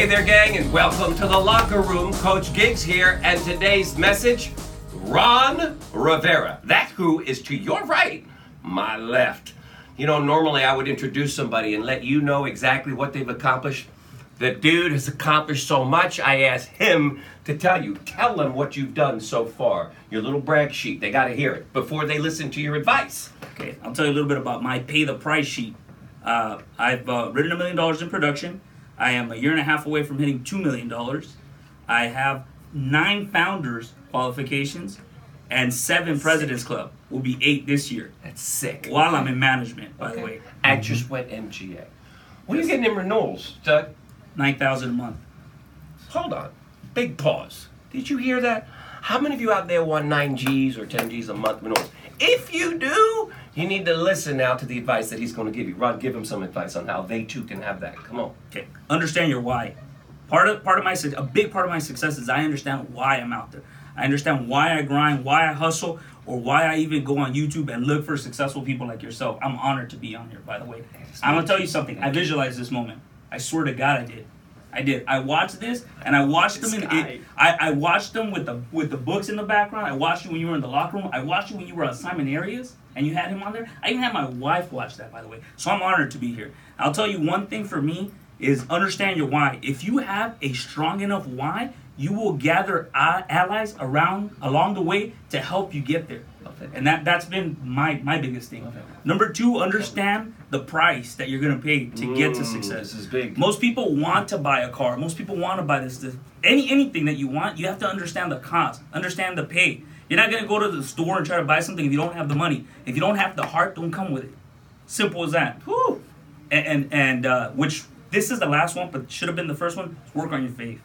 Hey there, gang, and welcome to the locker room. Coach Gigs here, and today's message Ron Rivera. That who is to your right, my left. You know, normally I would introduce somebody and let you know exactly what they've accomplished. The dude has accomplished so much, I asked him to tell you. Tell them what you've done so far. Your little brag sheet. They got to hear it before they listen to your advice. Okay, I'll tell you a little bit about my pay the price sheet. Uh, I've uh, written a million dollars in production. I am a year and a half away from hitting two million dollars. I have nine founders qualifications and seven presidents club. Will be eight this year. That's sick. While I'm in management, by the way, I just went MGA. What are you getting in renewals, Doug? nine thousand a month. Hold on. Big pause. Did you hear that? How many of you out there want 9 G's or 10 G's a month renewals? If you do, you need to listen now to the advice that he's going to give you. Ron, give him some advice on how they too can have that. Come on. Okay, understand your why. Part of part of my a big part of my success is I understand why I'm out there. I understand why I grind, why I hustle, or why I even go on YouTube and look for successful people like yourself. I'm honored to be on here, by the way. I'm gonna tell you something. I visualized this moment. I swear to God, I did. I did. I watched this, and I watched them in. It, I, I watched them with the with the books in the background. I watched you when you were in the locker room. I watched you when you were on Simon Arias, and you had him on there. I even had my wife watch that, by the way. So I'm honored to be here. I'll tell you one thing for me is understand your why. If you have a strong enough why, you will gather allies around along the way to help you get there. Love. And that that's been my my biggest thing. Love. Number two, understand the price that you're gonna pay to get to Mm, success. this is big. Most people want to buy a car. Most people want to buy this, this any anything that you want. You have to understand the cost, understand the pay. You're not gonna go to the store and try to buy something if you don't have the money. If you don't have the heart, don't come with it. Simple as that. Whew. And and, and uh, which this is the last one, but should have been the first one. Work on your faith.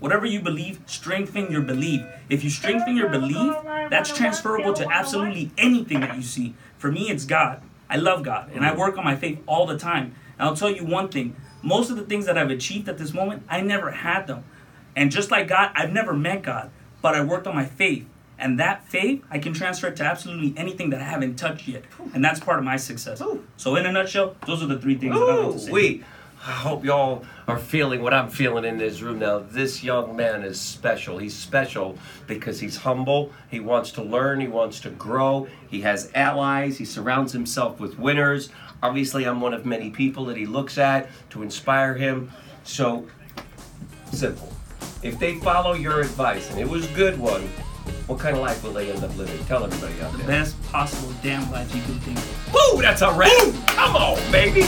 Whatever you believe, strengthen your belief. If you strengthen your belief, that's transferable to absolutely anything that you see. For me, it's God. I love God, and I work on my faith all the time. And I'll tell you one thing: most of the things that I've achieved at this moment, I never had them. And just like God, I've never met God, but I worked on my faith. And that faith, I can transfer it to absolutely anything that I haven't touched yet. And that's part of my success. So, in a nutshell, those are the three things that I like Ooh, to say. we. I hope y'all are feeling what I'm feeling in this room now. This young man is special. He's special because he's humble. He wants to learn. He wants to grow. He has allies. He surrounds himself with winners. Obviously, I'm one of many people that he looks at to inspire him. So, simple. If they follow your advice, and it was a good one, what kind of life will they end up living? Tell everybody out there. Best possible damn life you can think of. Woo, that's a wrap. Come on, baby.